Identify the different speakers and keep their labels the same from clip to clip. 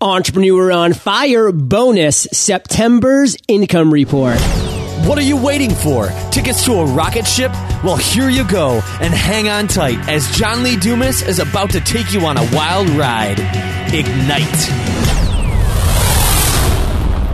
Speaker 1: Entrepreneur on Fire bonus September's income report.
Speaker 2: What are you waiting for? Tickets to a rocket ship? Well, here you go, and hang on tight as John Lee Dumas is about to take you on a wild ride. Ignite.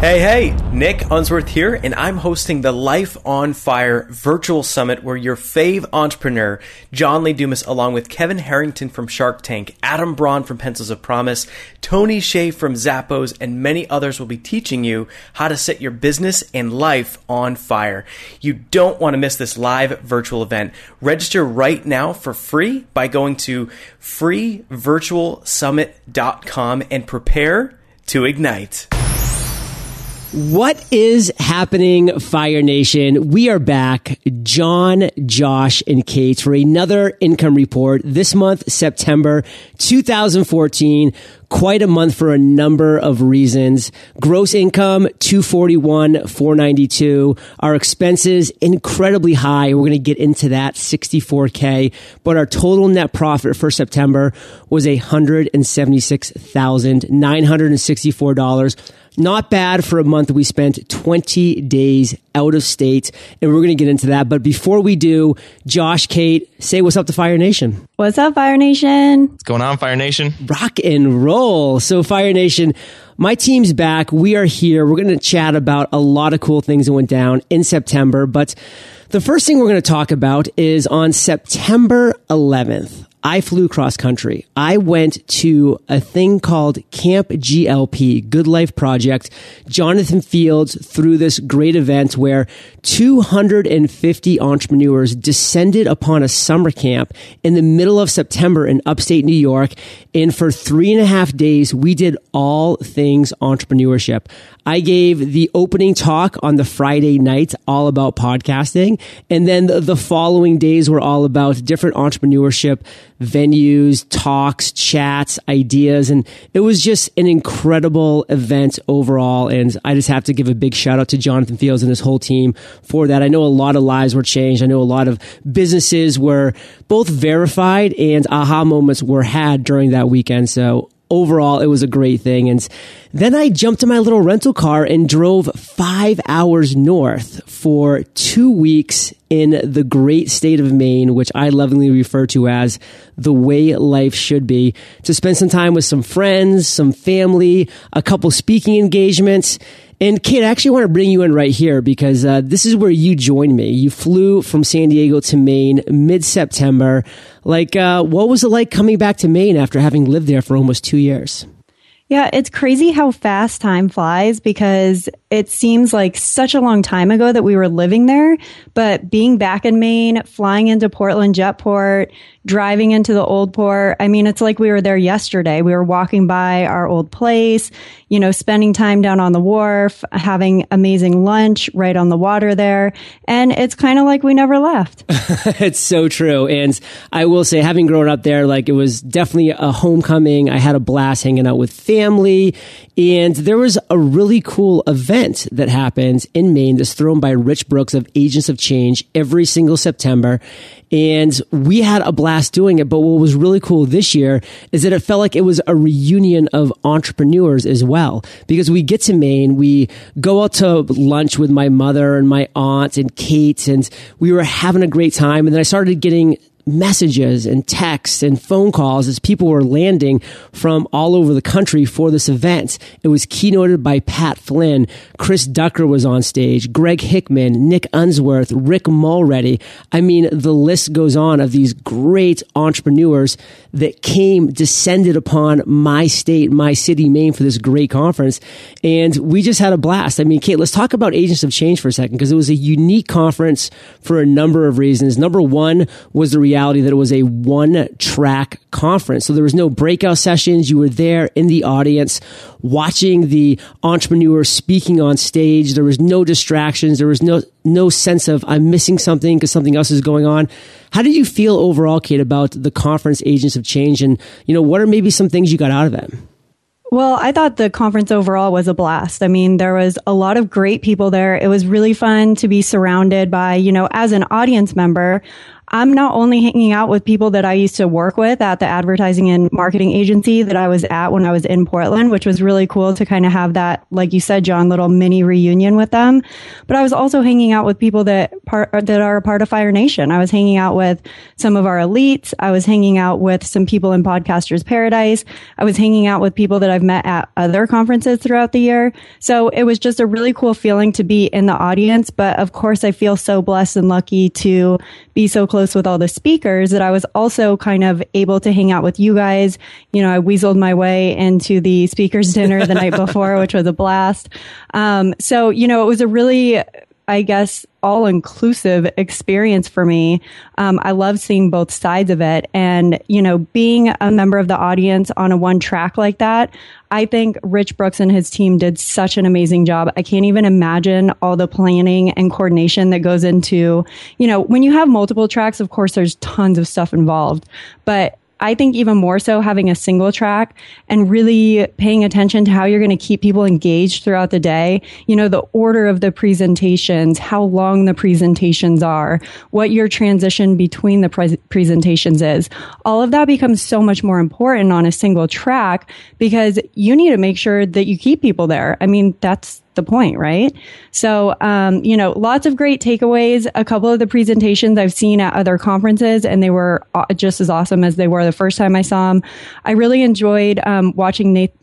Speaker 3: Hey, hey, Nick Unsworth here, and I'm hosting the Life on Fire virtual summit where your fave entrepreneur, John Lee Dumas, along with Kevin Harrington from Shark Tank, Adam Braun from Pencils of Promise, Tony Hsieh from Zappos, and many others will be teaching you how to set your business and life on fire. You don't want to miss this live virtual event. Register right now for free by going to freevirtualsummit.com and prepare to ignite.
Speaker 1: What is happening, Fire Nation? We are back, John, Josh, and Kate for another income report this month, September 2014 quite a month for a number of reasons. Gross income, 241, 492. Our expenses, incredibly high. We're going to get into that, 64K. But our total net profit for September was $176,964. Not bad for a month. We spent 20 days out of state, and we're going to get into that. But before we do, Josh, Kate, say what's up to Fire Nation.
Speaker 4: What's up, Fire Nation?
Speaker 5: What's going on, Fire Nation?
Speaker 1: Rock and roll. So, Fire Nation, my team's back. We are here. We're going to chat about a lot of cool things that went down in September. But the first thing we're going to talk about is on September 11th. I flew cross country. I went to a thing called Camp GLP, Good Life Project. Jonathan Fields threw this great event where 250 entrepreneurs descended upon a summer camp in the middle of September in upstate New York. And for three and a half days, we did all things entrepreneurship. I gave the opening talk on the Friday night all about podcasting. And then the, following days were all about different entrepreneurship venues, talks, chats, ideas. And it was just an incredible event overall. And I just have to give a big shout out to Jonathan Fields and his whole team for that. I know a lot of lives were changed. I know a lot of businesses were both verified and aha moments were had during that weekend. So overall, it was a great thing. And then I jumped in my little rental car and drove five hours north for two weeks in the great state of Maine, which I lovingly refer to as the way life should be, to spend some time with some friends, some family, a couple speaking engagements. And Kate, I actually want to bring you in right here because uh, this is where you joined me. You flew from San Diego to Maine mid September. Like, uh, what was it like coming back to Maine after having lived there for almost two years?
Speaker 4: Yeah, it's crazy how fast time flies because it seems like such a long time ago that we were living there. But being back in Maine, flying into Portland Jetport, driving into the old port, I mean, it's like we were there yesterday. We were walking by our old place, you know, spending time down on the wharf, having amazing lunch right on the water there. And it's kind of like we never left.
Speaker 1: it's so true. And I will say, having grown up there, like it was definitely a homecoming. I had a blast hanging out with family. And there was a really cool event that happens in Maine that's thrown by Rich Brooks of Agents of Change every single September. And we had a blast doing it. But what was really cool this year is that it felt like it was a reunion of entrepreneurs as well. Because we get to Maine, we go out to lunch with my mother and my aunt and Kate, and we were having a great time. And then I started getting messages and texts and phone calls as people were landing from all over the country for this event. It was keynoted by Pat Flynn. Chris Ducker was on stage, Greg Hickman, Nick Unsworth, Rick Mulready. I mean, the list goes on of these great entrepreneurs that came, descended upon my state, my city, Maine for this great conference. And we just had a blast. I mean, Kate, let's talk about Agents of Change for a second because it was a unique conference for a number of reasons. Number one was the reality that it was a one track conference. So there was no breakout sessions. You were there in the audience watching the entrepreneur speaking on stage. There was no distractions. There was no, no sense of I'm missing something because something else is going on. How did you feel overall, Kate, about the conference agents of change? And, you know, what are maybe some things you got out of it?
Speaker 4: Well, I thought the conference overall was a blast. I mean, there was a lot of great people there. It was really fun to be surrounded by, you know, as an audience member, I'm not only hanging out with people that I used to work with at the advertising and marketing agency that I was at when I was in Portland, which was really cool to kind of have that, like you said, John, little mini reunion with them. But I was also hanging out with people that part, that are a part of Fire Nation. I was hanging out with some of our elites. I was hanging out with some people in Podcasters Paradise. I was hanging out with people that I've met at other conferences throughout the year. So it was just a really cool feeling to be in the audience. But of course, I feel so blessed and lucky to be so close with all the speakers that I was also kind of able to hang out with you guys. You know, I weaseled my way into the speakers dinner the night before, which was a blast. Um, so, you know, it was a really, I guess, all inclusive experience for me. Um, I love seeing both sides of it. And, you know, being a member of the audience on a one track like that, I think Rich Brooks and his team did such an amazing job. I can't even imagine all the planning and coordination that goes into, you know, when you have multiple tracks, of course, there's tons of stuff involved, but I think even more so having a single track and really paying attention to how you're going to keep people engaged throughout the day. You know, the order of the presentations, how long the presentations are, what your transition between the pre- presentations is. All of that becomes so much more important on a single track because you need to make sure that you keep people there. I mean, that's the point, right? So, um, you know, lots of great takeaways. A couple of the presentations I've seen at other conferences, and they were uh, just as awesome as they were the first time I saw them. I really enjoyed um, watching Nathan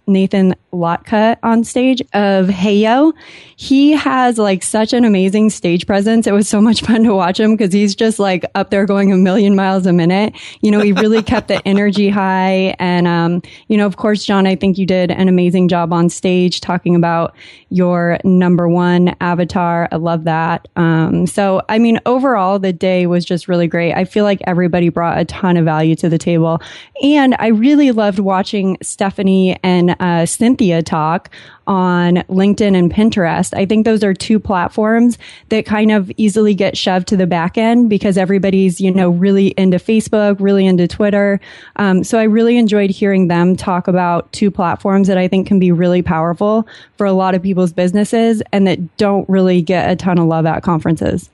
Speaker 4: Latka on stage of Heyo. He has like such an amazing stage presence. It was so much fun to watch him because he's just like up there going a million miles a minute. You know, he really kept the energy high. And, um, you know, of course, John, I think you did an amazing job on stage talking about your number one avatar. I love that. Um, so, I mean, overall, the day was just really great. I feel like everybody brought a ton of value to the table. And I really loved watching Stephanie and uh, Cynthia talk on LinkedIn and Pinterest. I think those are two platforms that kind of easily get shoved to the back end because everybody's, you know, really into Facebook, really into Twitter. Um, so I really enjoyed hearing them talk about two platforms that I think can be really powerful for a lot of people's businesses and that don't really get a ton of love at conferences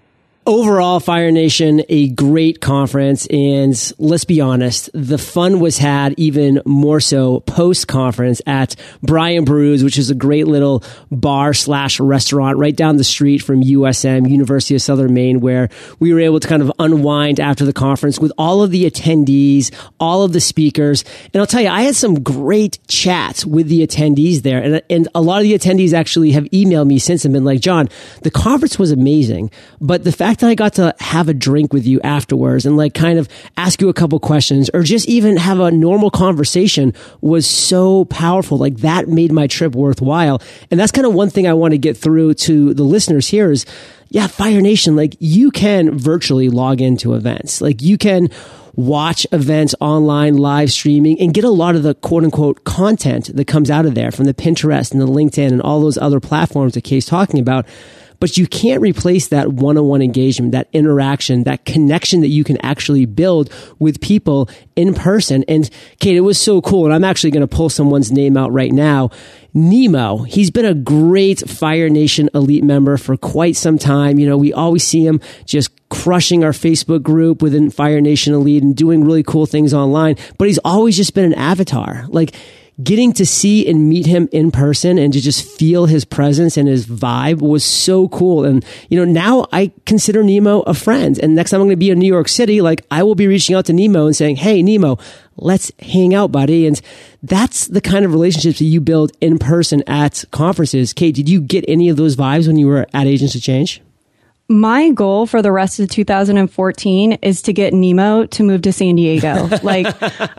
Speaker 1: overall, Fire Nation, a great conference. And let's be honest, the fun was had even more so post conference at Brian Boru's, which is a great little bar slash restaurant right down the street from USM, University of Southern Maine, where we were able to kind of unwind after the conference with all of the attendees, all of the speakers. And I'll tell you, I had some great chats with the attendees there. And, and a lot of the attendees actually have emailed me since and been like, John, the conference was amazing, but the fact fact that I got to have a drink with you afterwards and like kind of ask you a couple questions or just even have a normal conversation was so powerful. Like that made my trip worthwhile. And that's kind of one thing I want to get through to the listeners here is, yeah, Fire Nation, like you can virtually log into events. Like you can watch events online, live streaming, and get a lot of the quote unquote content that comes out of there from the Pinterest and the LinkedIn and all those other platforms that Kate's talking about but you can't replace that one-on-one engagement, that interaction, that connection that you can actually build with people in person. And Kate, it was so cool. And I'm actually going to pull someone's name out right now. Nemo, he's been a great Fire Nation elite member for quite some time. You know, we always see him just crushing our Facebook group within Fire Nation Elite and doing really cool things online, but he's always just been an avatar. Like, getting to see and meet him in person and to just feel his presence and his vibe was so cool. And, you know, now I consider Nemo a friend. And next time I'm going to be in New York City, like I will be reaching out to Nemo and saying, Hey, Nemo, let's hang out, buddy. And that's the kind of relationships that you build in person at conferences. Kate, did you get any of those vibes when you were at Agents of Change?
Speaker 4: My goal for the rest of 2014 is to get Nemo to move to San Diego. like,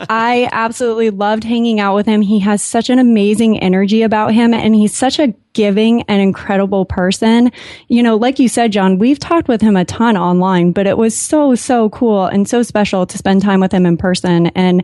Speaker 4: I absolutely loved hanging out with him. He has such an amazing energy about him and he's such a giving and incredible person. You know, like you said, John, we've talked with him a ton online, but it was so, so cool and so special to spend time with him in person. And,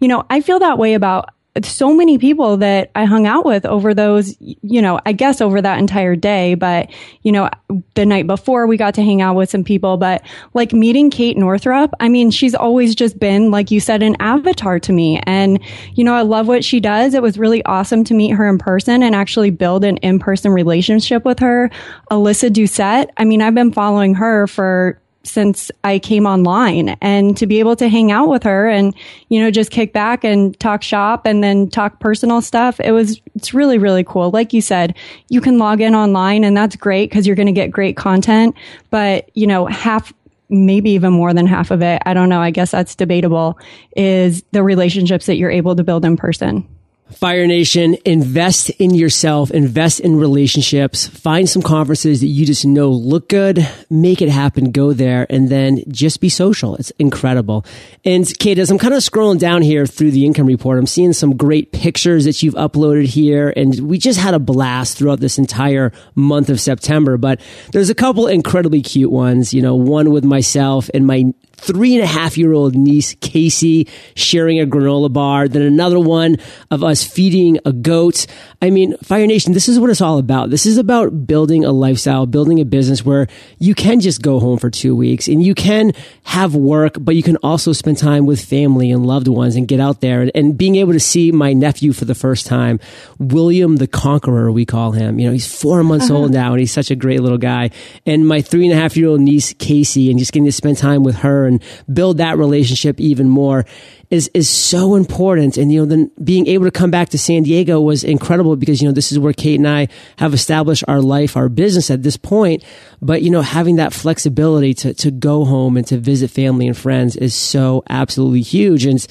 Speaker 4: you know, I feel that way about so many people that I hung out with over those, you know, I guess over that entire day. But, you know, the night before we got to hang out with some people, but like meeting Kate Northrup, I mean, she's always just been, like you said, an avatar to me. And, you know, I love what she does. It was really awesome to meet her in person and actually build an in person relationship with her. Alyssa Doucette, I mean, I've been following her for since I came online and to be able to hang out with her and, you know, just kick back and talk shop and then talk personal stuff. It was, it's really, really cool. Like you said, you can log in online and that's great because you're going to get great content. But, you know, half, maybe even more than half of it, I don't know, I guess that's debatable, is the relationships that you're able to build in person.
Speaker 1: Fire Nation, invest in yourself, invest in relationships, find some conferences that you just know look good, make it happen, go there, and then just be social. It's incredible. And Kate, as I'm kind of scrolling down here through the income report, I'm seeing some great pictures that you've uploaded here, and we just had a blast throughout this entire month of September, but there's a couple incredibly cute ones, you know, one with myself and my three and a half year old niece, Casey, sharing a granola bar. Then another one of us feeding a goat. I mean, Fire Nation, this is what it's all about. This is about building a lifestyle, building a business where you can just go home for two weeks and you can have work, but you can also spend time with family and loved ones and get out there and, and being able to see my nephew for the first time, William the Conqueror, we call him. You know, he's four months uh-huh. old now and he's such a great little guy. And my three and a half year old niece, Casey, and just getting to spend time with her and build that relationship even more is is so important. And you know, then being able to come back to San Diego was incredible because you know this is where Kate and I have established our life, our business at this point. But you know, having that flexibility to to go home and to visit family and friends is so absolutely huge. And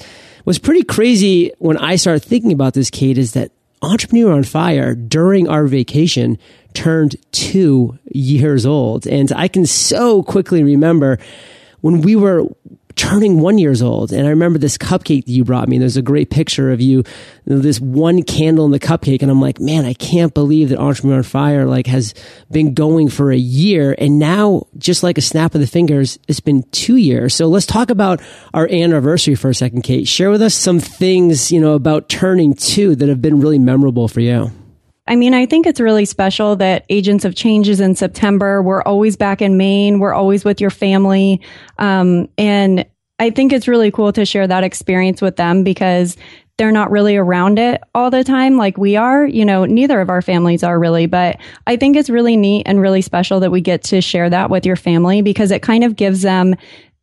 Speaker 1: what's pretty crazy when I started thinking about this, Kate, is that Entrepreneur on Fire during our vacation turned two years old. And I can so quickly remember when we were turning one years old. And I remember this cupcake that you brought me. There's a great picture of you, this one candle in the cupcake. And I'm like, man, I can't believe that Entrepreneur on Fire like has been going for a year. And now just like a snap of the fingers, it's been two years. So let's talk about our anniversary for a second, Kate. Share with us some things, you know, about turning two that have been really memorable for you.
Speaker 4: I mean, I think it's really special that Agents of Change is in September. We're always back in Maine. We're always with your family. Um, and I think it's really cool to share that experience with them because they're not really around it all the time like we are. You know, neither of our families are really, but I think it's really neat and really special that we get to share that with your family because it kind of gives them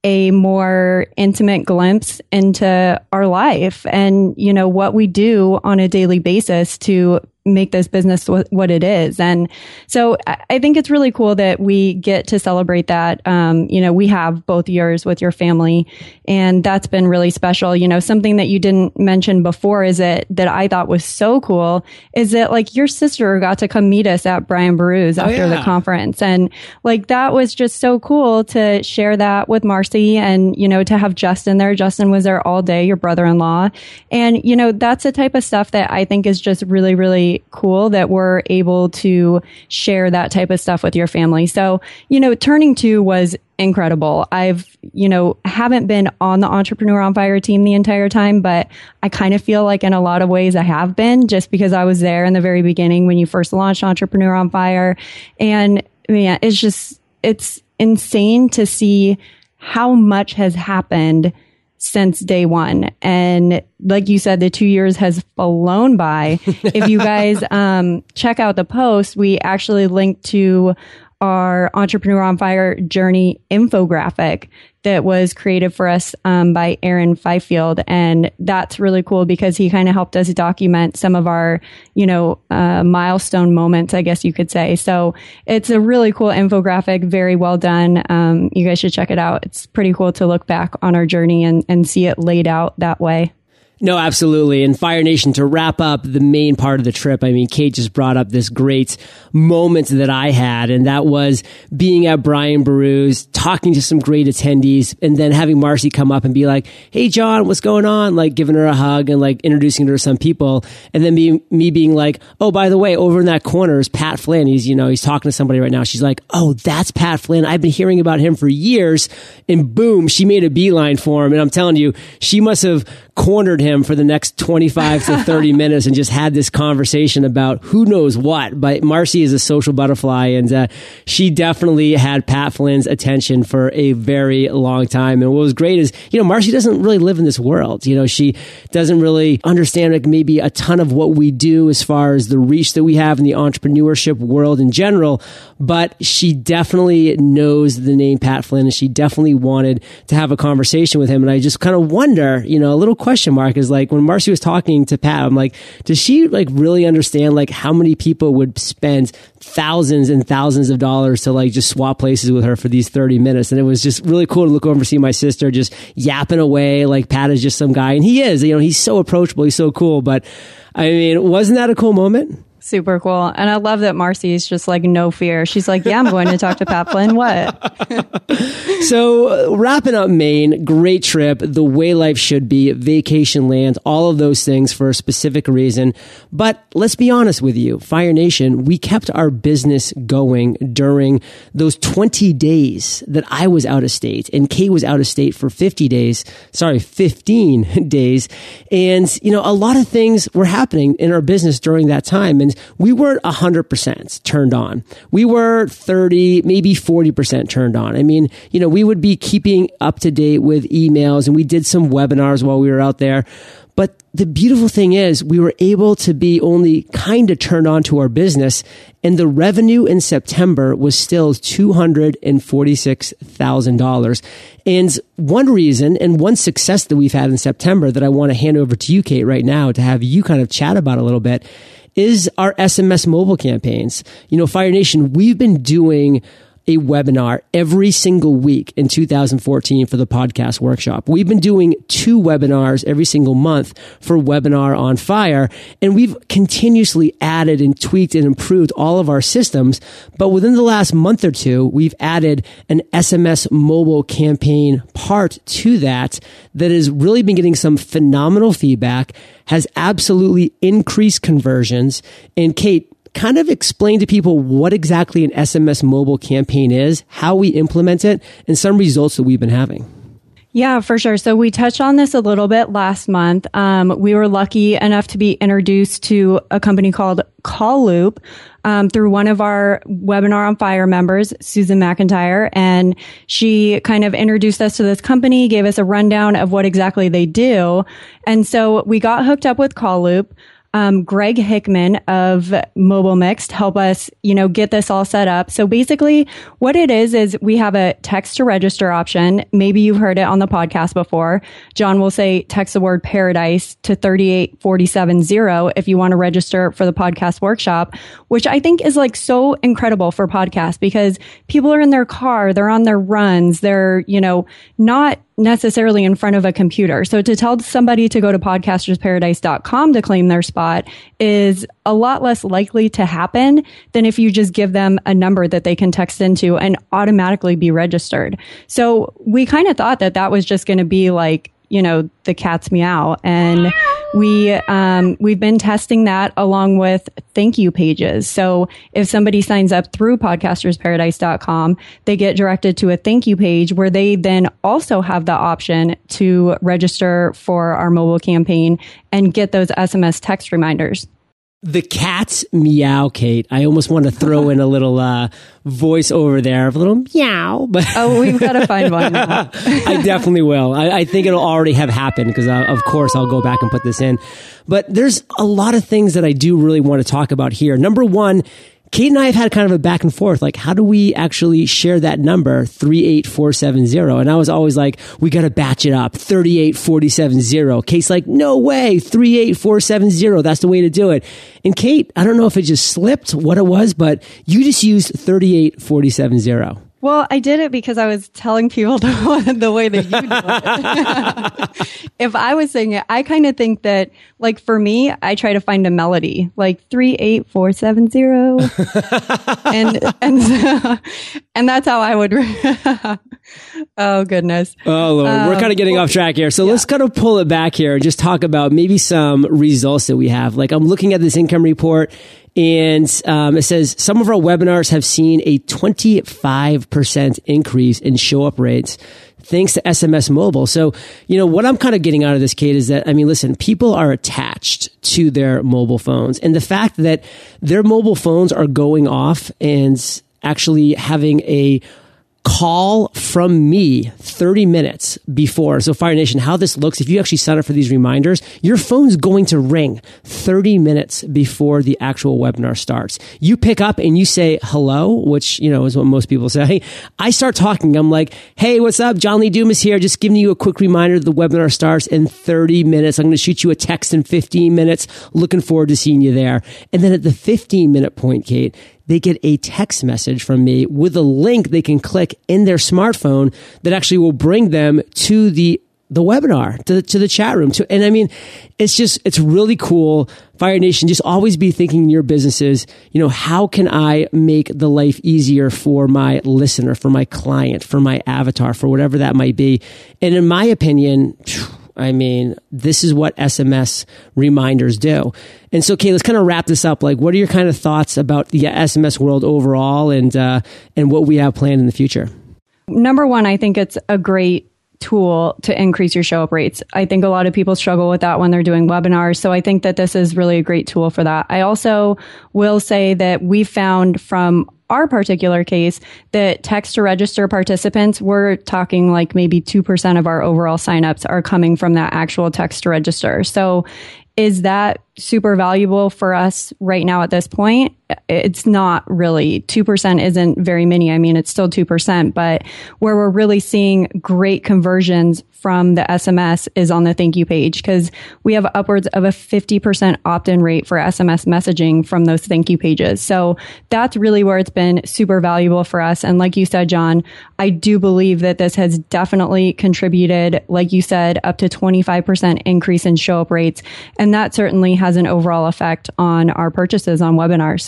Speaker 4: a more intimate glimpse into our life and, you know, what we do on a daily basis to make this business what it is. And so I think it's really cool that we get to celebrate that. Um, you know, we have both years with your family and that's been really special. You know, something that you didn't mention before is it that I thought was so cool is that like your sister got to come meet us at Brian Boru's oh, after yeah. the conference. And like that was just so cool to share that with Marcy and, you know, to have Justin there. Justin was there all day, your brother-in-law. And, you know, that's the type of stuff that I think is just really, really cool that we're able to share that type of stuff with your family. So, you know, turning two was incredible. I've, you know, haven't been on the Entrepreneur on Fire team the entire time, but I kind of feel like in a lot of ways I have been just because I was there in the very beginning when you first launched Entrepreneur on Fire. And yeah, it's just, it's insane to see how much has happened since day one. And like you said, the two years has flown by. if you guys um, check out the post, we actually linked to our Entrepreneur on Fire journey infographic that was created for us um, by Aaron Fifield. And that's really cool because he kind of helped us document some of our, you know, uh, milestone moments, I guess you could say. So it's a really cool infographic, very well done. Um, you guys should check it out. It's pretty cool to look back on our journey and, and see it laid out that way.
Speaker 1: No, absolutely. And Fire Nation, to wrap up the main part of the trip, I mean, Kate just brought up this great moment that I had, and that was being at Brian Boru's, talking to some great attendees, and then having Marcy come up and be like, Hey, John, what's going on? Like giving her a hug and like introducing her to some people. And then me being like, Oh, by the way, over in that corner is Pat Flynn. He's, you know, he's talking to somebody right now. She's like, Oh, that's Pat Flynn. I've been hearing about him for years. And boom, she made a beeline for him. And I'm telling you, she must have cornered him him for the next 25 to 30 minutes and just had this conversation about who knows what. But Marcy is a social butterfly and uh, she definitely had Pat Flynn's attention for a very long time. And what was great is, you know, Marcy doesn't really live in this world. You know, she doesn't really understand like maybe a ton of what we do as far as the reach that we have in the entrepreneurship world in general. But she definitely knows the name Pat Flynn and she definitely wanted to have a conversation with him. And I just kind of wonder, you know, a little question mark like when Marcy was talking to Pat, I'm like, does she like really understand like how many people would spend thousands and thousands of dollars to like just swap places with her for these 30 minutes. And it was just really cool to look over and see my sister just yapping away like Pat is just some guy. And he is, you know, he's so approachable. He's so cool. But I mean, wasn't that a cool moment?
Speaker 4: Super cool. And I love that Marcy is just like no fear. She's like, yeah, I'm going to talk to Pat Flynn. What?
Speaker 1: so uh, wrapping up Maine, great trip, the way life should be, vacation land, all of those things for a specific reason. But let's be honest with you, Fire Nation, we kept our business going during those 20 days that I was out of state and Kate was out of state for 50 days. Sorry, 15 days. And, you know, a lot of things were happening in our business during that time. And we weren't 100% turned on. We were 30, maybe 40% turned on. I mean, you know, we would be keeping up to date with emails and we did some webinars while we were out there. But the beautiful thing is we were able to be only kind of turned on to our business and the revenue in September was still $246,000. And one reason and one success that we've had in September that I want to hand over to you, Kate, right now to have you kind of chat about a little bit is our SMS mobile campaigns. You know, Fire Nation, we've been doing a webinar every single week in 2014 for the podcast workshop. We've been doing two webinars every single month for webinar on fire and we've continuously added and tweaked and improved all of our systems. But within the last month or two, we've added an SMS mobile campaign part to that that has really been getting some phenomenal feedback, has absolutely increased conversions. And Kate, kind of explain to people what exactly an SMS mobile campaign is, how we implement it, and some results that we've been having.
Speaker 4: Yeah, for sure. So we touched on this a little bit last month. Um, we were lucky enough to be introduced to a company called Call Loop um, through one of our webinar on fire members, Susan McIntyre, and she kind of introduced us to this company, gave us a rundown of what exactly they do, and so we got hooked up with Call Loop um, Greg Hickman of Mobile Mixed help us, you know, get this all set up. So basically what it is, is we have a text to register option. Maybe you've heard it on the podcast before. John will say text the word paradise to 38470 if you want to register for the podcast workshop, which I think is like so incredible for podcasts because people are in their car, they're on their runs, they're, you know, not necessarily in front of a computer. So to tell somebody to go to podcastersparadise.com to claim their spot is a lot less likely to happen than if you just give them a number that they can text into and automatically be registered. So we kind of thought that that was just going to be like you know, the cat's meow. And we, um, we've been testing that along with thank you pages. So if somebody signs up through podcastersparadise.com, they get directed to a thank you page where they then also have the option to register for our mobile campaign and get those SMS text reminders
Speaker 1: the cat's meow, Kate. I almost want to throw in a little uh, voice over there of a little meow, but
Speaker 4: oh, we've got to find one.
Speaker 1: I definitely will. I, I, think it'll already have happened because, uh, of course, I'll go back and put this in. But there's a lot of things that I do really want to talk about here. Number one Kate and I have had kind of a back and forth. Like, how do we actually share that number, 38470? And I was always like, we got to batch it up, 38470. Kate's like, no way, 38470. That's the way to do it. And Kate, I don't know if it just slipped what it was, but you just used 38470.
Speaker 4: Well, I did it because I was telling people the, the way that you do it. if I was saying it, I kind of think that, like for me, I try to find a melody, like three eight four seven zero, and and and that's how I would. oh goodness!
Speaker 1: Oh Lord, um, we're kind of getting well, off track here. So yeah. let's kind of pull it back here and just talk about maybe some results that we have. Like I'm looking at this income report And um, it says some of our webinars have seen a 25% increase in show up rates thanks to SMS mobile. So, you know, what I'm kind of getting out of this, Kate, is that, I mean, listen, people are attached to their mobile phones. And the fact that their mobile phones are going off and actually having a call from me 30 minutes before. So Fire Nation, how this looks, if you actually sign up for these reminders, your phone's going to ring 30 minutes before the actual webinar starts. You pick up and you say hello, which, you know, is what most people say. I start talking. I'm like, Hey, what's up? John Lee Dumas here. Just giving you a quick reminder the webinar starts in 30 minutes. I'm going to shoot you a text in 15 minutes. Looking forward to seeing you there. And then at the 15 minute point, Kate, they get a text message from me with a link they can click in their smartphone that actually will bring them to the the webinar to the, to the chat room to, and I mean, it's just, it's really cool. Fire Nation, just always be thinking in your businesses, you know, how can I make the life easier for my listener, for my client, for my avatar, for whatever that might be. And in my opinion, I mean, this is what SMS reminders do. And so, okay, let's kind of wrap this up. Like, what are your kind of thoughts about the SMS world overall and, uh, and what we have planned in the future?
Speaker 4: Number one, I think it's a great tool to increase your show up rates. I think a lot of people struggle with that when they're doing webinars. So I think that this is really a great tool for that. I also will say that we found from our particular case that text to register participants, we're talking like maybe 2% of our overall signups are coming from that actual text to register. So is that super valuable for us right now at this point? It's not really. 2% isn't very many. I mean, it's still 2%, but where we're really seeing great conversions from the SMS is on the thank you page because we have upwards of a 50% opt in rate for SMS messaging from those thank you pages. So that's really where it's been super valuable for us. And like you said, John, I do believe that this has definitely contributed, like you said, up to 25% increase in show up rates. And that certainly has an overall effect on our purchases on webinars.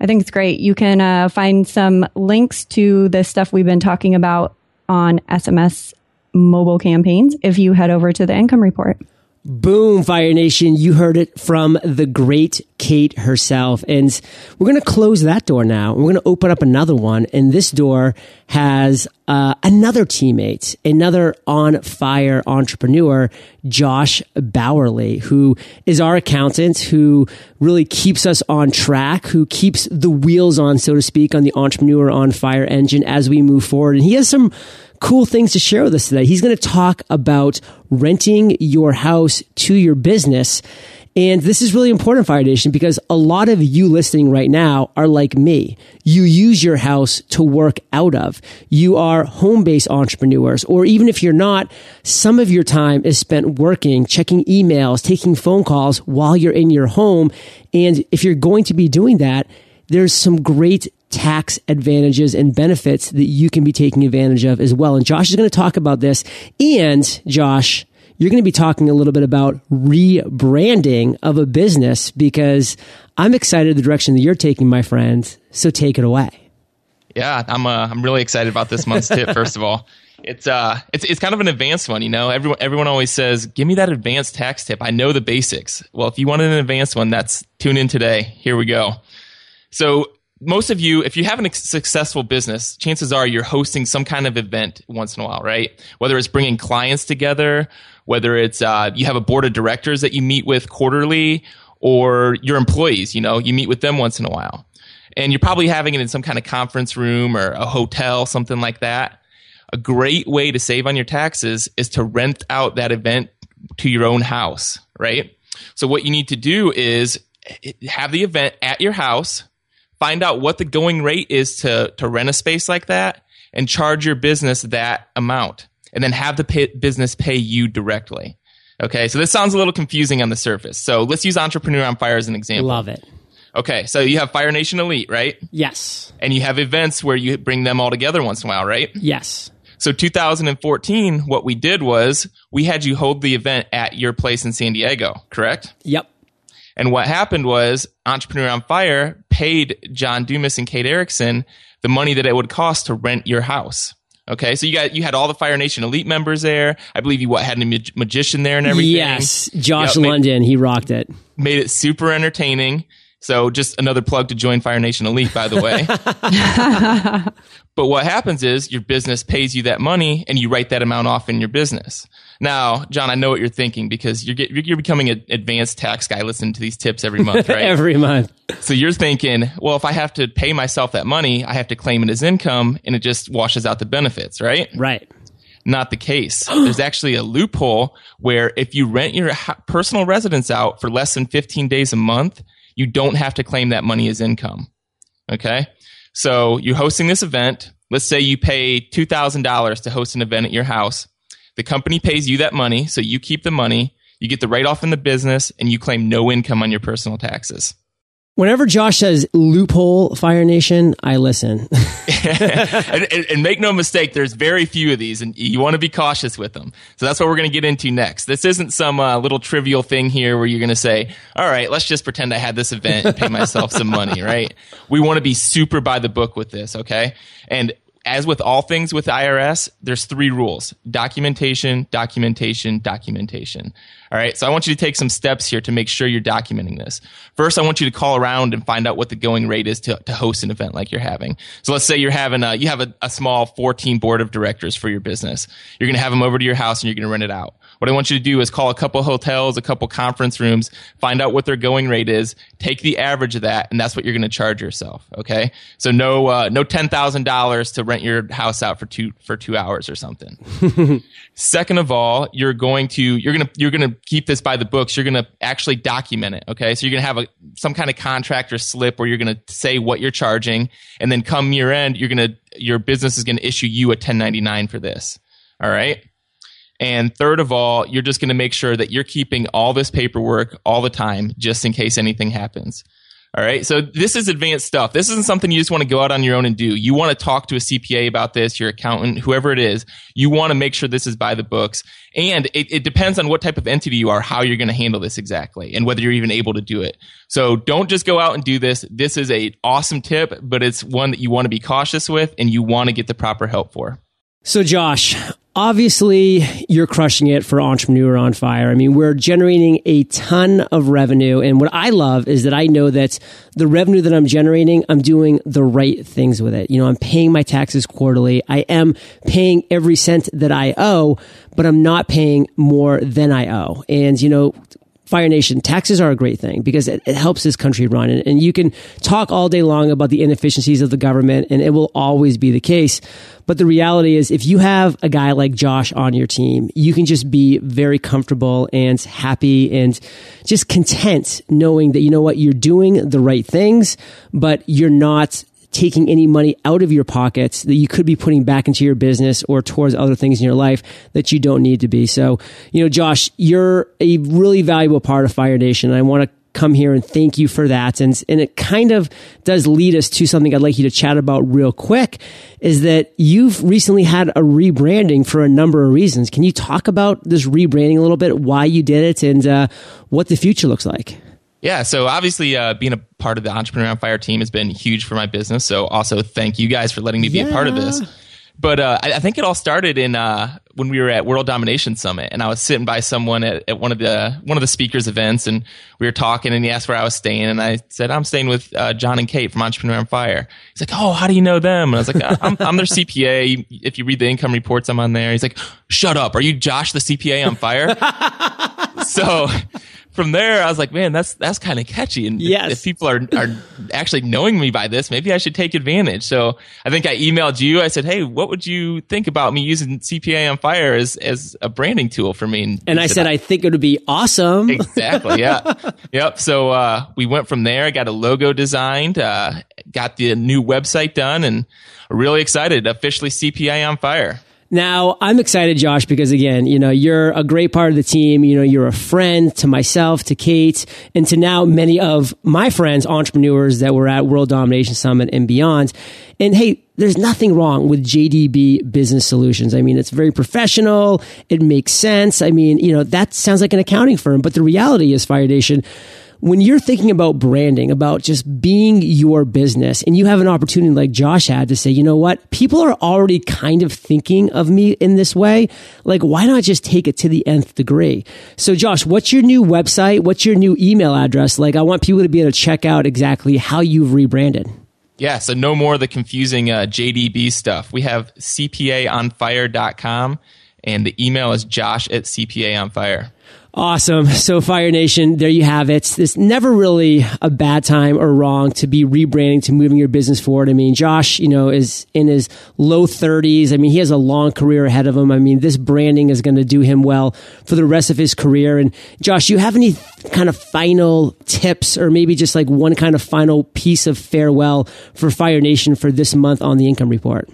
Speaker 4: I think it's great. You can uh, find some links to the stuff we've been talking about on SMS mobile campaigns if you head over to the income report.
Speaker 1: Boom, Fire Nation. You heard it from the great Kate herself. And we're going to close that door now. We're going to open up another one. And this door has uh, another teammate, another on fire entrepreneur, Josh Bauerle, who is our accountant, who really keeps us on track, who keeps the wheels on, so to speak, on the entrepreneur on fire engine as we move forward. And he has some cool things to share with us today. He's going to talk about renting your house to your business. And this is really important, Fire Nation, because a lot of you listening right now are like me. You use your house to work out of. You are home based entrepreneurs, or even if you're not, some of your time is spent working, checking emails, taking phone calls while you're in your home. And if you're going to be doing that, there's some great tax advantages and benefits that you can be taking advantage of as well. And Josh is going to talk about this. And Josh, you're going to be talking a little bit about rebranding of a business because I'm excited the direction that you're taking, my friend. So take it away.
Speaker 5: Yeah, I'm. Uh, I'm really excited about this month's tip. First of all, it's uh, it's it's kind of an advanced one. You know, everyone everyone always says, "Give me that advanced tax tip." I know the basics. Well, if you want an advanced one, that's tune in today. Here we go. So most of you, if you have a successful business, chances are you're hosting some kind of event once in a while, right? Whether it's bringing clients together, whether it's uh, you have a board of directors that you meet with quarterly, or your employees, you know, you meet with them once in a while. And you're probably having it in some kind of conference room or a hotel, something like that. A great way to save on your taxes is to rent out that event to your own house, right? So what you need to do is eh, have the event at your house find out what the going rate is to, to rent a space like that and charge your business that amount and then have the pay, business pay you directly. Okay. So this sounds a little confusing on the surface. So let's use Entrepreneur on Fire as an example.
Speaker 1: Love it.
Speaker 5: Okay. So you have Fire Nation Elite, right?
Speaker 1: Yes.
Speaker 5: And you have events where you bring them all together once in a while, right?
Speaker 1: Yes.
Speaker 5: So 2014, what we did was we had you hold the event at your place in San Diego, correct?
Speaker 1: Yep.
Speaker 5: And what happened was Entrepreneur on Fire paid John Dumas and Kate Erickson the money that it would cost to rent your house. Okay, so you got you had all the Fire Nation elite members there. I believe you what had a mag- magician there and everything.
Speaker 1: Yes, Josh yep, London, made, he rocked it.
Speaker 5: Made it super entertaining. So just another plug to join Fire Nation Elite, by the way. but what happens is your business pays you that money and you write that amount off in your business. Now, John, I know what you're thinking because you're, get, you're becoming an advanced tax guy listening to these tips every month, right?
Speaker 1: Every month.
Speaker 5: So you're thinking, well, if I have to pay myself that money, I have to claim it as income and it just washes out the benefits, right?
Speaker 1: Right.
Speaker 5: Not the case. There's actually a loophole where if you rent your personal residence out for less than 15 days a month, you don't have to claim that money as income. Okay. So you're hosting this event. Let's say you pay $2,000 to host an event at your house. The company pays you that money. So you keep the money. You get the write off in the business and you claim no income on your personal taxes.
Speaker 1: Whenever Josh says loophole Fire Nation, I listen.
Speaker 5: and, and, and, make no mistake, there's very few of these, and you want to be cautious with them. So that's what we're going to get into next. This isn't some uh, little trivial thing here where you're going to say, "All right, let's just pretend I had this event and pay myself some money." Right? We want to be super by the book with this, okay? And as with all things with IRS, there's three rules documentation, documentation, documentation. All right. So I want you to take some steps here to make sure you're documenting this. First, I want you to call around and find out what the going rate is to, to host an event like you're having. So let's say you're having a, you have a, a small 14 board of directors for your business. You're going to have them over to your house and you're going to rent it out. What I want you to do is call a couple hotels, a couple conference rooms, find out what their going rate is, take the average of that, and that's what you're going to charge yourself. Okay. So no, uh, no $10,000 to rent your house out for two, for two hours or something. Second of all, you're going to, you're going to, you're going to keep this by the books. You're going to actually document it. Okay. So you're going to have a, some kind of contract or slip where you're going to say what you're charging. And then come year end, you're going to, your business is going to issue you a 1099 for this. All right. And third of all, you're just going to make sure that you're keeping all this paperwork all the time just in case anything happens. All right. So this is advanced stuff. This isn't something you just want to go out on your own and do. You want to talk to a CPA about this, your accountant, whoever it is. You want to make sure this is by the books. And it, it depends on what type of entity you are, how you're going to handle this exactly, and whether you're even able to do it. So don't just go out and do this. This is a awesome tip, but it's one that you want to be cautious with and you want to get the proper help for.
Speaker 1: So, Josh, obviously you're crushing it for Entrepreneur on Fire. I mean, we're generating a ton of revenue. And what I love is that I know that the revenue that I'm generating, I'm doing the right things with it. You know, I'm paying my taxes quarterly. I am paying every cent that I owe, but I'm not paying more than I owe. And, you know, Fire Nation, taxes are a great thing because it, it helps this country run. And, and, you can talk all day long about the inefficiencies of the government, and it will always be the case. But the reality is, if you have a guy like Josh on your team, you can just be very comfortable and happy and just content knowing that, you know what, you're doing the right things, but you're not taking any money out of your pockets that you could be putting back into your business or towards other things in your life that you don't need to be. So, you know, Josh, you're a really valuable part of Fire Nation. And I want to come here and thank you for that. And, and it kind of does lead us to something I'd like you to chat about real quick is that you've recently had a rebranding for a number of reasons. Can you talk about this rebranding a little bit, why you did it and uh, what the future looks like?
Speaker 5: Yeah, so obviously uh, being a part of the Entrepreneur on Fire team has been huge for my business. So also thank you guys for letting me be yeah. a part of this. But uh, I, I, think it all started in uh, when we were at World Domination Summit, and I was sitting by someone at, at, one of the one of the speakers' events, and we were talking, and he asked where I was staying, and I said I'm staying with uh, John and Kate from Entrepreneur on Fire. He's like, "Oh, how do you know them?" And I was like, "I'm, I'm their CPA. If you read the income reports, I'm on there." He's like, "Shut up! Are you Josh, the CPA on Fire?" so from there, I was like, man, that's that's kind of catchy. And
Speaker 1: yes.
Speaker 5: if, if, people are are actually knowing me by this, maybe I should take advantage. So I think I emailed you. I said, hey, what would you think about me using CPA on Fire as as a branding tool for me?
Speaker 1: And, and I said, I, I think it would be awesome.
Speaker 5: Exactly. Yeah. yep. So uh, we went from there. I got a logo designed, uh, got the new website done, and really excited. Officially CPA on Fire.
Speaker 1: Now, I'm excited, Josh, because again, you know, you're a great part of the team. You know, you're a friend to myself, to Kate, and to now many of my friends, entrepreneurs that were at World Domination Summit and beyond. And hey, there's nothing wrong with JDB Business Solutions. I mean, it's very professional. It makes sense. I mean, you know, that sounds like an accounting firm, but the reality is, Fire Nation, when you're thinking about branding, about just being your business, and you have an opportunity like Josh had to say, you know what, people are already kind of thinking of me in this way. Like, why not just take it to the nth degree? So, Josh, what's your new website? What's your new email address? Like, I want people to be able to check out exactly how you've rebranded.
Speaker 5: Yeah, so no more of the confusing uh, JDB stuff. We have CPAonfire.com and the email is josh at CPAonfire.
Speaker 1: Awesome. So Fire Nation, there you have it. It's never really a bad time or wrong to be rebranding, to moving your business forward. I mean, Josh, you know, is in his low thirties. I mean, he has a long career ahead of him. I mean, this branding is going to do him well for the rest of his career. And Josh, you have any kind of final tips or maybe just like one kind of final piece of farewell for Fire Nation for this month on the income report?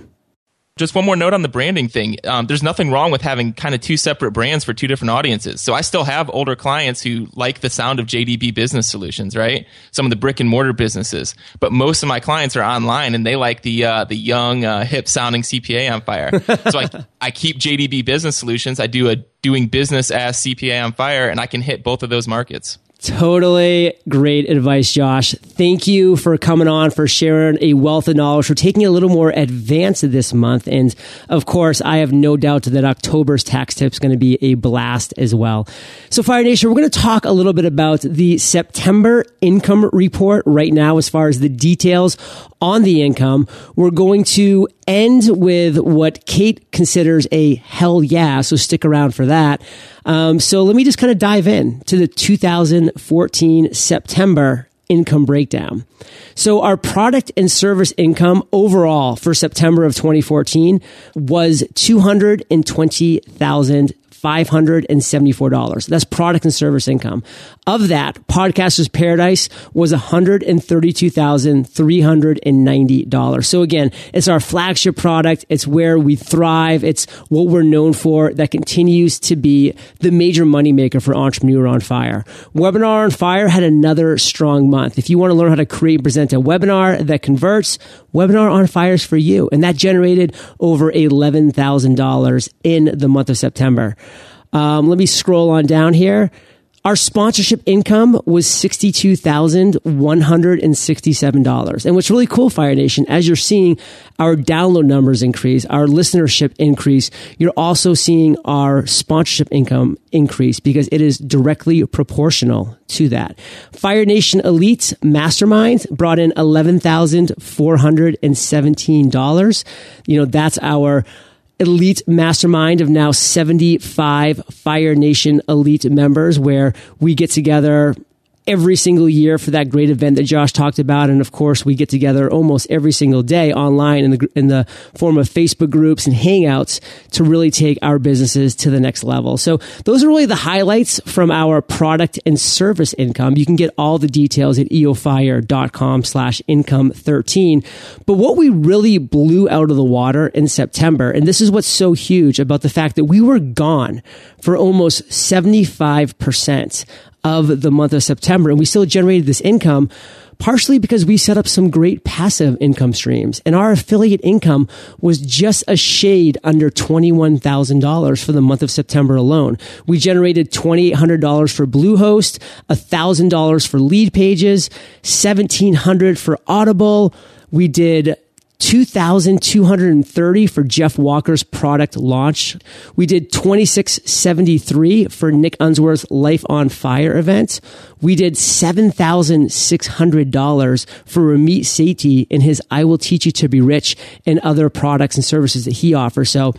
Speaker 5: Just one more note on the branding thing. Um, there's nothing wrong with having kind of two separate brands for two different audiences. So I still have older clients who like the sound of JDB Business Solutions, right? Some of the brick and mortar businesses, but most of my clients are online and they like the uh, the young, uh, hip sounding CPA on fire. so I I keep JDB Business Solutions. I do a doing business as CPA on fire, and I can hit both of those markets.
Speaker 1: Totally great advice, Josh. Thank you for coming on, for sharing a wealth of knowledge, for taking a little more advanced this month. And of course, I have no doubt that October's tax tip is going to be a blast as well. So Fire Nation, we're going to talk a little bit about the September income report right now, as far as the details on the income. We're going to end with what Kate considers a hell yeah. So stick around for that. Um, so let me just kind of dive in to the 2014 September income breakdown. So our product and service income overall for September of 2014 was 220,000 $574. That's product and service income. Of that, Podcasters Paradise was $132,390. So again, it's our flagship product. It's where we thrive. It's what we're known for that continues to be the major moneymaker for Entrepreneur on Fire. Webinar on Fire had another strong month. If you want to learn how to create and present a webinar that converts, Webinar on Fire is for you. And that generated over $11,000 in the month of September. Um, let me scroll on down here. Our sponsorship income was $62,167. And what's really cool, Fire Nation, as you're seeing our download numbers increase, our listenership increase, you're also seeing our sponsorship income increase because it is directly proportional to that. Fire Nation Elite Masterminds brought in $11,417. You know, that's our elite mastermind of now 75 Fire Nation elite members where we get together every single year for that great event that Josh talked about. And of course, we get together almost every single day online in the, in the form of Facebook groups and hangouts to really take our businesses to the next level. So those are really the highlights from our product and service income. You can get all the details at eofire.com slash income 13. But what we really blew out of the water in September, and this is what's so huge about the fact that we were gone for almost 75% of the month of September. And we still generated this income partially because we set up some great passive income streams and our affiliate income was just a shade under $21,000 for the month of September alone. We generated $2,800 for Bluehost, $1,000 for LeadPages, $1,700 for Audible. We did 2,230 for Jeff Walker's product launch. We did 2673 for Nick Unsworth's Life on Fire event. We did $7,600 for Ramit Sethi in his I Will Teach You to Be Rich and other products and services that he offers. So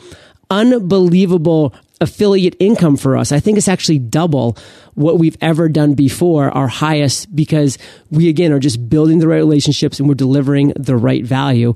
Speaker 1: unbelievable affiliate income for us. I think it's actually double what we've ever done before, our highest, because we again are just building the right relationships and we're delivering the right value.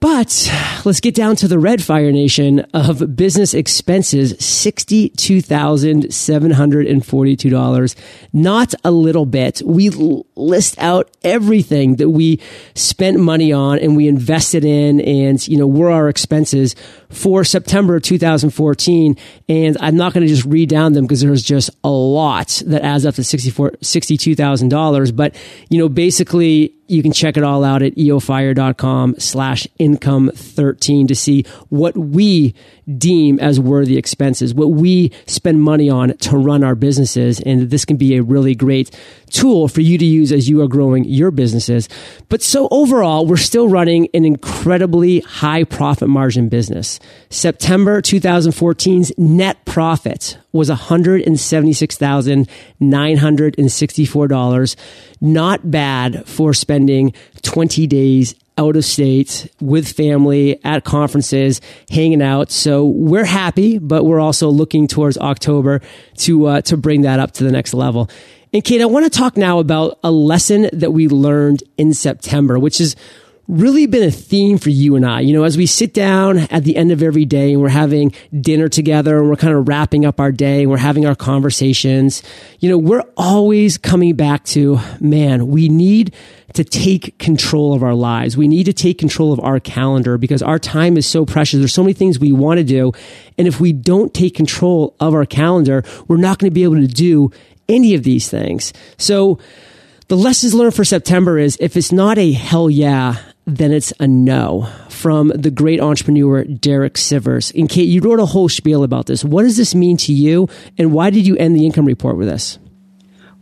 Speaker 1: But let's get down to the red fire nation of business expenses, $62,742. Not a little bit. We list out everything that we spent money on and we invested in and, you know, were our expenses for September of 2014. And I'm not going to just read down them because there's just a lot that adds up to $62,000. But, you know, basically, you can check it all out at eofire.com slash income 13 to see what we deem as worthy expenses, what we spend money on to run our businesses. And this can be a really great tool for you to use as you are growing your businesses. But so overall, we're still running an incredibly high profit margin business. September 2014's net profit was $176,964. Not bad for spending 20 days out of state with family at conferences, hanging out. So we're happy, but we're also looking towards October to uh, to bring that up to the next level. And Kate, I want to talk now about a lesson that we learned in September, which has really been a theme for you and I. You know, as we sit down at the end of every day and we're having dinner together and we're kind of wrapping up our day and we're having our conversations, you know, we're always coming back to, man, we need to take control of our lives. We need to take control of our calendar because our time is so precious. There's so many things we want to do. And if we don't take control of our calendar, we're not going to be able to do any of these things. So the lessons learned for September is if it's not a hell yeah, then it's a no from the great entrepreneur Derek Sivers. And Kate, you wrote a whole spiel about this. What does this mean to you and why did you end the income report with this?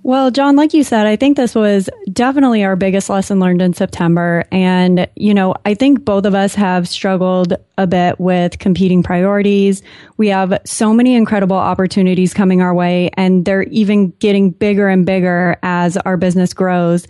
Speaker 4: Well, John, like you said, I think this was definitely our biggest lesson learned in September. And, you know, I think both of us have struggled a bit with competing priorities. We have so many incredible opportunities coming our way, and they're even getting bigger and bigger as our business grows.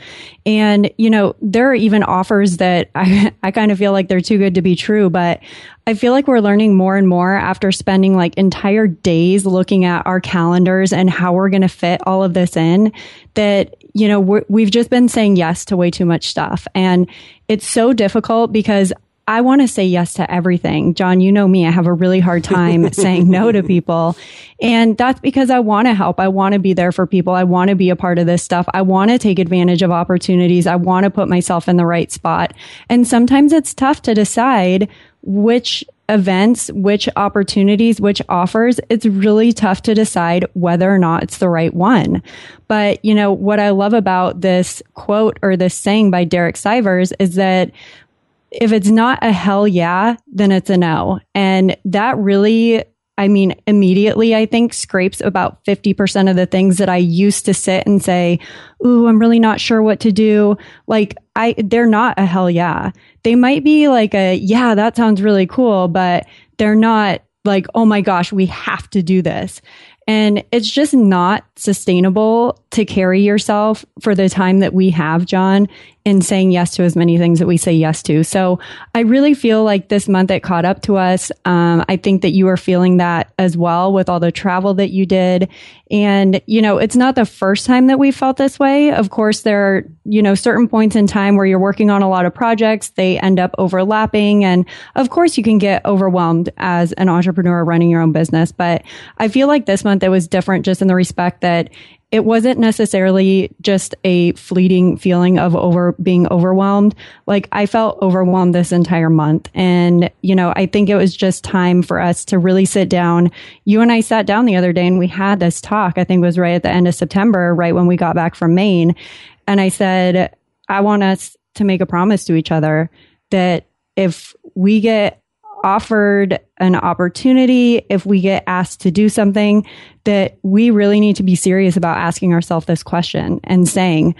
Speaker 4: And, you know, there are even offers that I, I kind of feel like they're too good to be true, but I feel like we're learning more and more after spending like entire days looking at our calendars and how we're going to fit all of this in that, you know, we have just been saying yes to way too much stuff. And it's so difficult because I want to say yes to everything. John, you know me. I have a really hard time saying no to people. And that's because I want to help. I want to be there for people. I want to be a part of this stuff. I want to take advantage of opportunities. I want to put myself in the right spot. And sometimes it's tough to decide which events, which opportunities, which offers, it's really tough to decide whether or not it's the right one. But, you know, what I love about this quote or this saying by Derek Sivers is that if it's not a hell yeah, then it's a no. And that really, I mean, immediately, I think scrapes about 50% of the things that I used to sit and say, Ooh, I'm really not sure what to do. Like, I, they're not a hell yeah. They might be like a, yeah, that sounds really cool, but they're not like, oh my gosh, we have to do this. And it's just not sustainable to carry yourself for the time that we have, John, in saying yes to as many things that we say yes to. So I really feel like this month it caught up to us. Um, I think that you are feeling that as well with all the travel that you did. And, you know, it's not the first time that we felt this way. Of course, there are, you know, certain points in time where you're working on a lot of projects. They end up overlapping. And of course, you can get overwhelmed as an entrepreneur running your own business. But I feel like this month it was different just in the respect that it wasn't necessarily just a fleeting feeling of over being overwhelmed. Like I felt overwhelmed this entire month. And, you know, I think it was just time for us to really sit down. You and I sat down the other day and we had this talk. I think it was right at the end of September, right when we got back from Maine. And I said, I want us to make a promise to each other that if we get offered an opportunity, if we get asked to do something, that we really need to be serious about asking ourselves this question and saying,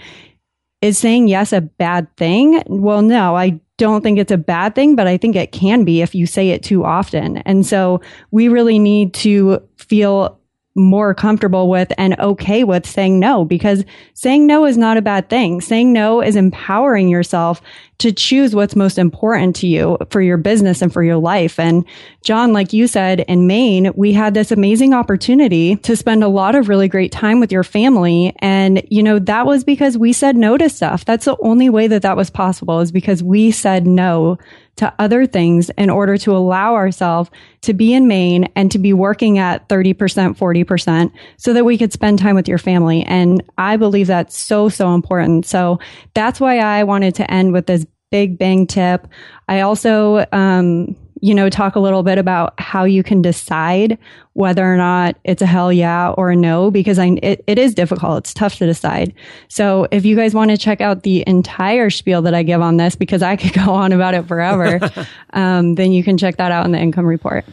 Speaker 4: is saying yes a bad thing? Well, no, I don't think it's a bad thing, but I think it can be if you say it too often. And so we really need to feel more comfortable with and okay with saying no because saying no is not a bad thing. Saying no is empowering yourself to choose what's most important to you for your business and for your life. And John, like you said, in Maine, we had this amazing opportunity to spend a lot of really great time with your family. And, you know, that was because we said no to stuff. That's the only way that that was possible is because we said no to other things in order to allow ourselves to be in Maine and to be working at 30%, 40% so that we could spend time with your family. And I believe that's so, so important. So that's why I wanted to end with this big bang tip. I also, um, you know, talk a little bit about how you can decide whether or not it's a hell yeah or a no, because I, it, it is difficult. It's tough to decide. So if you guys want to check out the entire spiel that I give on this, because I could go on about it forever, um, then you can check that out in the income report.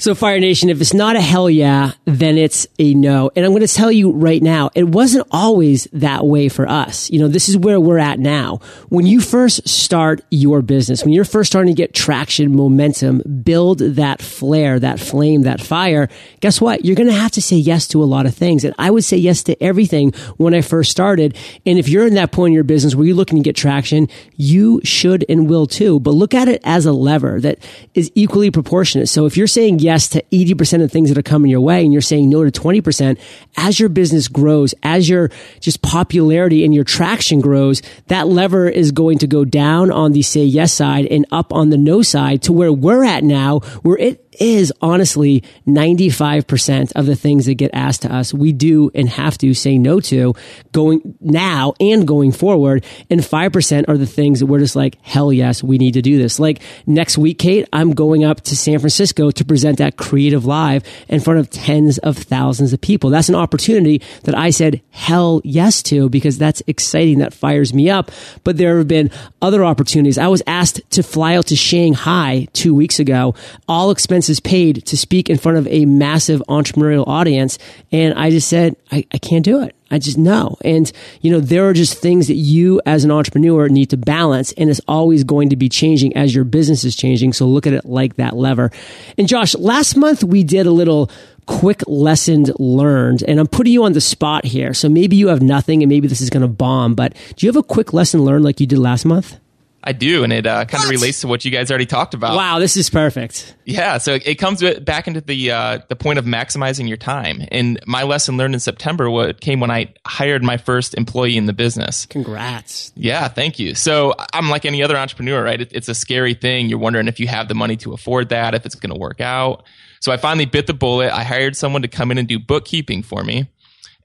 Speaker 1: So Fire Nation, if it's not a hell yeah, then it's a no. And I'm going to tell you right now, it wasn't always that way for us. You know, this is where we're at now. When you first start your business, when you're first starting to get traction, momentum, build that flare, that flame, that fire, guess what? You're going to have to say yes to a lot of things. And I would say yes to everything when I first started. And if you're in that point in your business where you're looking to get traction, you should and will too. But look at it as a lever that is equally proportionate. So if you're saying yes, yes to 80% of things that are coming your way and you're saying no to 20%, as your business grows, as your just popularity and your traction grows, that lever is going to go down on the say yes side and up on the no side to where we're at now, where it is honestly 95% of the things that get asked to us, we do and have to say no to going now and going forward. And 5% are the things that we're just like, hell yes, we need to do this. Like next week, Kate, I'm going up to San Francisco to present at CreativeLive in front of tens of thousands of people. That's an opportunity that I said hell yes to because that's exciting. That fires me up. But there have been other opportunities. I was asked to fly out to Shanghai two weeks ago, all expenses expenses paid to speak in front of a massive entrepreneurial audience. And I just said, I, I can't do it. I just know. And, you know, there are just things that you as an entrepreneur need to balance and it's always going to be changing as your business is changing. So look at it like that lever. And Josh, last month we did a little quick lesson learned and I'm putting you on the spot here. So maybe you have nothing and maybe this is going to bomb, but do you have a quick lesson learned like you did last month?
Speaker 5: I do, and it uh, kind of relates to what you guys already talked about.
Speaker 1: Wow, this is perfect.
Speaker 5: Yeah, so it comes back into the uh, the point of maximizing your time. And my lesson learned in September what came when I hired my first employee in the business.
Speaker 1: Congrats.
Speaker 5: Yeah, thank you. So I'm like any other entrepreneur, right? It, it's a scary thing. You're wondering if you have the money to afford that, if it's going to work out. So I finally bit the bullet. I hired someone to come in and do bookkeeping for me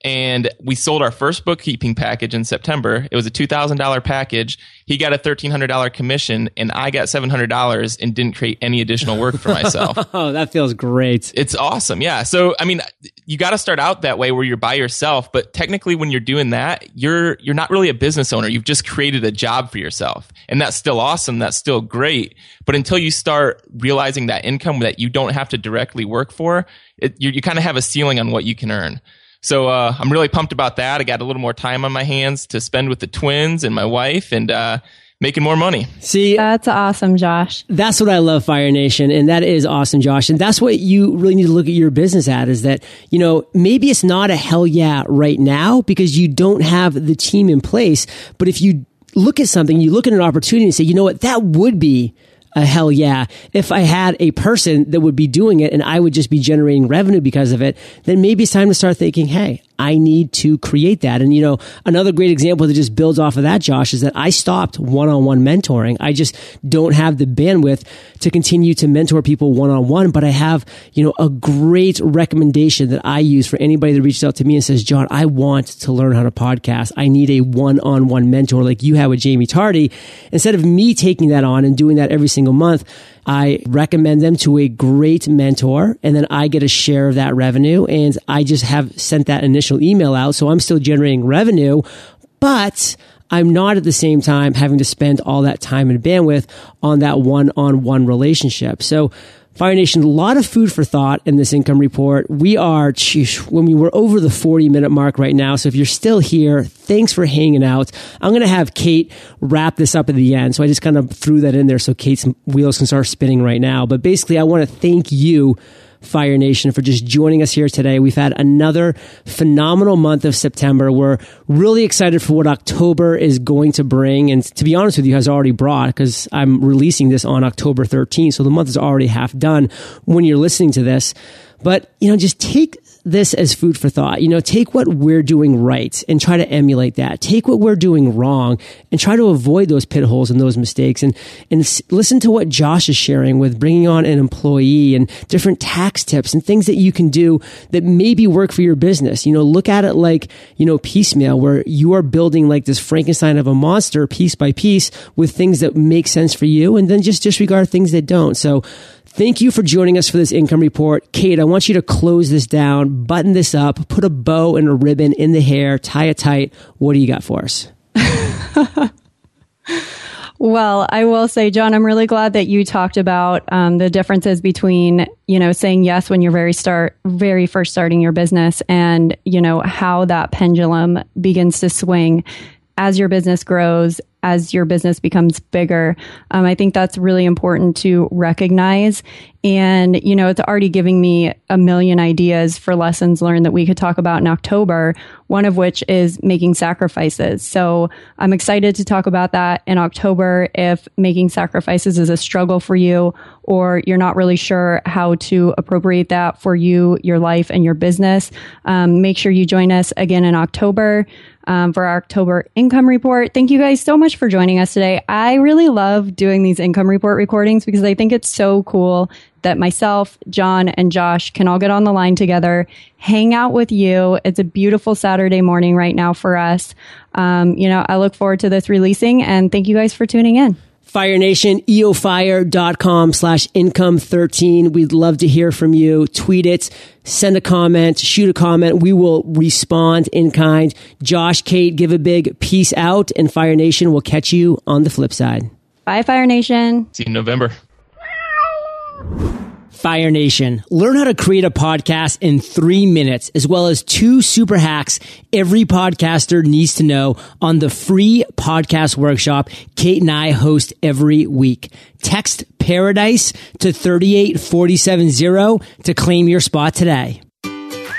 Speaker 5: and we sold our first bookkeeping package in September. It was a $2,000 package. He got a $1,300 commission and I got $700 and didn't create any additional work for myself.
Speaker 1: oh, that feels great.
Speaker 5: It's awesome. Yeah. So, I mean, you got to start out that way where you're by yourself, but technically when you're doing that, you're, you're not really a business owner. You've just created a job for yourself and that's still awesome. That's still great. But until you start realizing that income that you don't have to directly work for, it, you, you kind of have a ceiling on what you can earn. So uh, I'm really pumped about that. I got a little more time on my hands to spend with the twins and my wife, and uh, making more money.
Speaker 1: See,
Speaker 4: that's awesome, Josh.
Speaker 1: That's what I love, Fire Nation, and that is awesome, Josh. And that's what you really need to look at your business at is that you know maybe it's not a hell yeah right now because you don't have the team in place, but if you look at something, you look at an opportunity and say, you know what, that would be a hell yeah. If I had a person that would be doing it and I would just be generating revenue because of it, then maybe it's time to start thinking, hey, I need to create that. And you know, another great example that just builds off of that, Josh, is that I stopped one-on-one mentoring. I just don't have the bandwidth to continue to mentor people one-on-one, but I have, you know, a great recommendation that I use for anybody that reaches out to me and says, John, I want to learn how to podcast. I need a one-on-one mentor like you have with Jaime Tardy. Instead of me taking that on and doing that every single month, I recommend them to a great mentor and then I get a share of that revenue. And I just have sent that initial email out. So I'm still generating revenue, but I'm not at the same time having to spend all that time and bandwidth on that one on one relationship. So Fire Nation, a lot of food for thought in this income report. We are, geez, when we were over the 40 minute mark right now. So if you're still here, thanks for hanging out. I'm going to have Kate wrap this up at the end. So I just kind of threw that in there so Kate's wheels can start spinning right now. But basically, I want to thank you Fire Nation, for just joining us here today. We've had another phenomenal month of September. We're really excited for what October is going to bring. And to be honest with you, has already brought because I'm releasing this on October 13th. So the month is already half done when you're listening to this. But, you know, just take this as food for thought. You know, take what we're doing right and try to emulate that. Take what we're doing wrong and try to avoid those pit holes and those mistakes and, and listen to what Josh is sharing with bringing on an employee and different tax tips and things that you can do that maybe work for your business. You know, look at it like, you know, piecemeal where you are building like this Frankenstein of a monster piece by piece with things that make sense for you and then just disregard things that don't. So Thank you for joining us for this income report. Kate, I want you to close this down, button this up, put a bow and a ribbon in the hair, tie it tight. What do you got for us?
Speaker 4: well, I will say, John, I'm really glad that you talked about um, the differences between, you know, saying yes when you're very start, very first starting your business, and you know how that pendulum begins to swing as your business grows as your business becomes bigger. Um, I think that's really important to recognize. And, you know, it's already giving me a million ideas for lessons learned that we could talk about in October, one of which is making sacrifices. So I'm excited to talk about that in October if making sacrifices is a struggle for you or you're not really sure how to appropriate that for you, your life, and your business. Um, make sure you join us again in October um, for our October income report. Thank you guys so much for joining us today. I really love doing these income report recordings because I think it's so cool that myself, John, and Josh can all get on the line together, hang out with you. It's a beautiful Saturday morning right now for us. Um, you know, I look forward to this releasing and thank you guys for tuning in.
Speaker 1: Fire Nation, eofire.com slash income 13. We'd love to hear from you. Tweet it, send a comment, shoot a comment. We will respond in kind. Josh, Kate, give a big peace out and Fire Nation will catch you on the flip side.
Speaker 4: Bye, Fire Nation.
Speaker 5: See you in November.
Speaker 1: Fire Nation. Learn how to create a podcast in three minutes, as well as two super hacks every podcaster needs to know on the free podcast workshop Kate and I host every week. Text paradise to 38470 to claim your spot today.